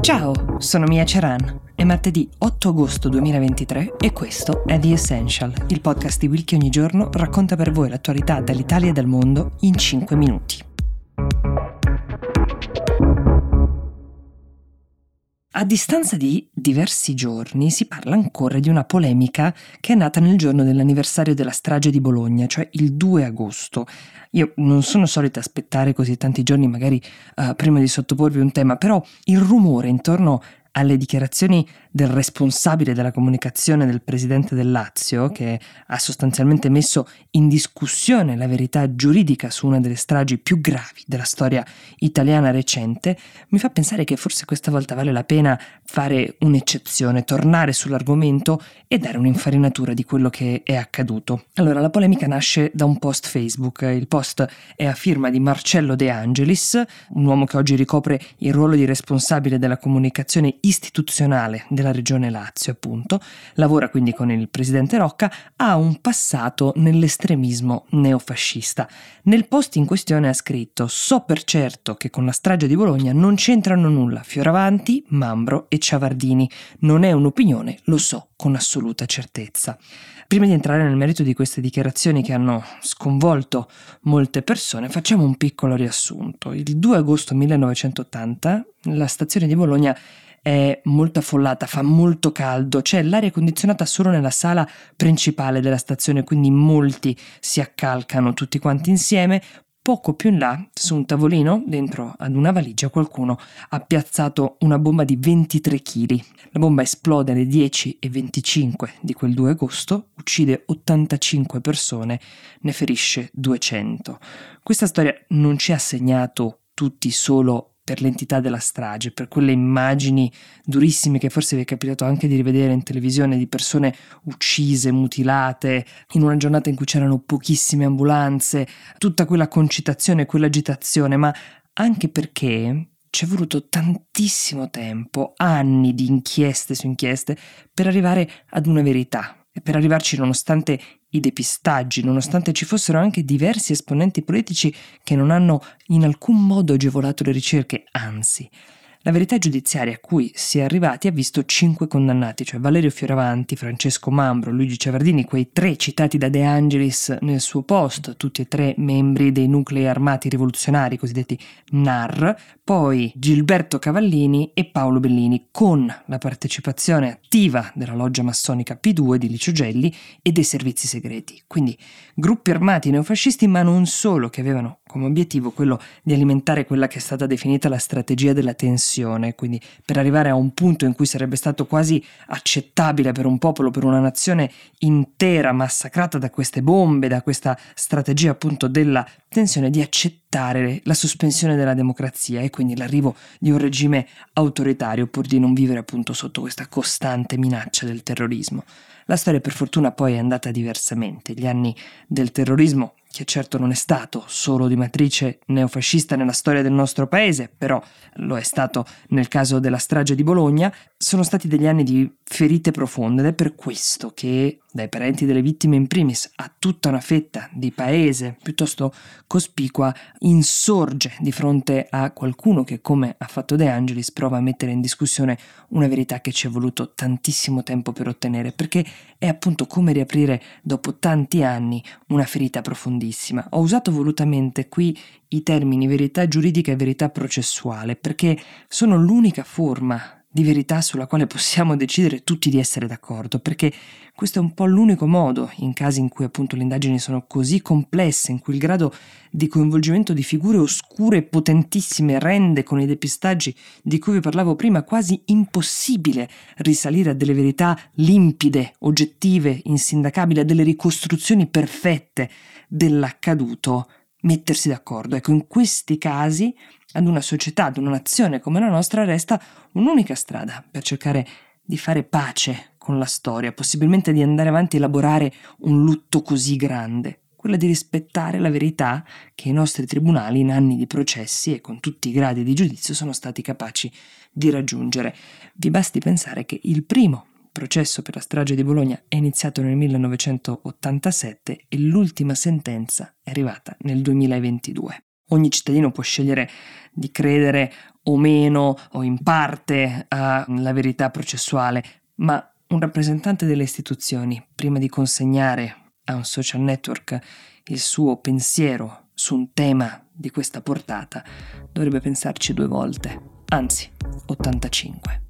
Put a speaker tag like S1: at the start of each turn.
S1: Ciao, sono Mia Ceran. È martedì 8 agosto 2023 e questo è The Essential, il podcast di Will che ogni giorno racconta per voi l'attualità dall'Italia e dal mondo in 5 minuti. A distanza di diversi giorni si parla ancora di una polemica che è nata nel giorno dell'anniversario della strage di Bologna, cioè il 2 agosto. Io non sono solita aspettare così tanti giorni magari uh, prima di sottoporvi un tema, però il rumore intorno alle dichiarazioni del responsabile della comunicazione del presidente del Lazio, che ha sostanzialmente messo in discussione la verità giuridica su una delle stragi più gravi della storia italiana recente, mi fa pensare che forse questa volta vale la pena fare un'eccezione, tornare sull'argomento e dare un'infarinatura di quello che è accaduto. Allora, la polemica nasce da un post Facebook. Il post è a firma di Marcello De Angelis, un uomo che oggi ricopre il ruolo di responsabile della comunicazione istituzionale della regione Lazio, appunto, lavora quindi con il presidente Rocca, ha un passato nell'estremismo neofascista. Nel post in questione ha scritto: So per certo che con la strage di Bologna non c'entrano nulla Fioravanti, Mambro e Ciavardini. Non è un'opinione, lo so con assoluta certezza. Prima di entrare nel merito di queste dichiarazioni che hanno sconvolto molte persone, facciamo un piccolo riassunto. Il 2 agosto 1980 la stazione di Bologna è molto affollata, fa molto caldo, c'è l'aria condizionata solo nella sala principale della stazione, quindi molti si accalcano tutti quanti insieme. Poco più in là, su un tavolino, dentro ad una valigia, qualcuno ha piazzato una bomba di 23 kg. La bomba esplode alle 10.25 di quel 2 agosto, uccide 85 persone, ne ferisce 200. Questa storia non ci ha segnato tutti solo per l'entità della strage, per quelle immagini durissime che forse vi è capitato anche di rivedere in televisione di persone uccise, mutilate, in una giornata in cui c'erano pochissime ambulanze, tutta quella concitazione, quell'agitazione, ma anche perché ci è voluto tantissimo tempo, anni di inchieste su inchieste, per arrivare ad una verità, e per arrivarci nonostante i depistaggi, nonostante ci fossero anche diversi esponenti politici che non hanno in alcun modo agevolato le ricerche, anzi, la verità giudiziaria a cui si è arrivati ha visto cinque condannati, cioè Valerio Fioravanti, Francesco Mambro, Luigi Ciavardini, quei tre citati da De Angelis nel suo post, tutti e tre membri dei nuclei armati rivoluzionari, cosiddetti NAR, poi Gilberto Cavallini e Paolo Bellini, con la partecipazione attiva della loggia massonica P2 di Licio Gelli e dei servizi segreti. Quindi gruppi armati neofascisti, ma non solo, che avevano come obiettivo quello di alimentare quella che è stata definita la strategia della tensione, quindi per arrivare a un punto in cui sarebbe stato quasi accettabile per un popolo, per una nazione intera massacrata da queste bombe, da questa strategia appunto della tensione, di accettare la sospensione della democrazia e quindi l'arrivo di un regime autoritario pur di non vivere appunto sotto questa costante minaccia del terrorismo. La storia per fortuna poi è andata diversamente. Gli anni del terrorismo che certo non è stato solo di matrice neofascista nella storia del nostro paese, però lo è stato nel caso della strage di Bologna, sono stati degli anni di ferite profonde ed è per questo che dai parenti delle vittime in primis a tutta una fetta di paese piuttosto cospicua insorge di fronte a qualcuno che come ha fatto De Angelis prova a mettere in discussione una verità che ci è voluto tantissimo tempo per ottenere perché è appunto come riaprire dopo tanti anni una ferita profondissima. Ho usato volutamente qui i termini verità giuridica e verità processuale perché sono l'unica forma di verità sulla quale possiamo decidere tutti di essere d'accordo, perché questo è un po' l'unico modo, in casi in cui appunto le indagini sono così complesse, in cui il grado di coinvolgimento di figure oscure e potentissime rende con i depistaggi di cui vi parlavo prima quasi impossibile risalire a delle verità limpide, oggettive, insindacabili, a delle ricostruzioni perfette dell'accaduto mettersi d'accordo. Ecco, in questi casi ad una società, ad una nazione come la nostra resta un'unica strada per cercare di fare pace con la storia, possibilmente di andare avanti a elaborare un lutto così grande, quella di rispettare la verità che i nostri tribunali in anni di processi e con tutti i gradi di giudizio sono stati capaci di raggiungere. Vi basti pensare che il primo processo per la strage di Bologna è iniziato nel 1987 e l'ultima sentenza è arrivata nel 2022. Ogni cittadino può scegliere di credere o meno o in parte alla verità processuale, ma un rappresentante delle istituzioni, prima di consegnare a un social network il suo pensiero su un tema di questa portata, dovrebbe pensarci due volte, anzi 85.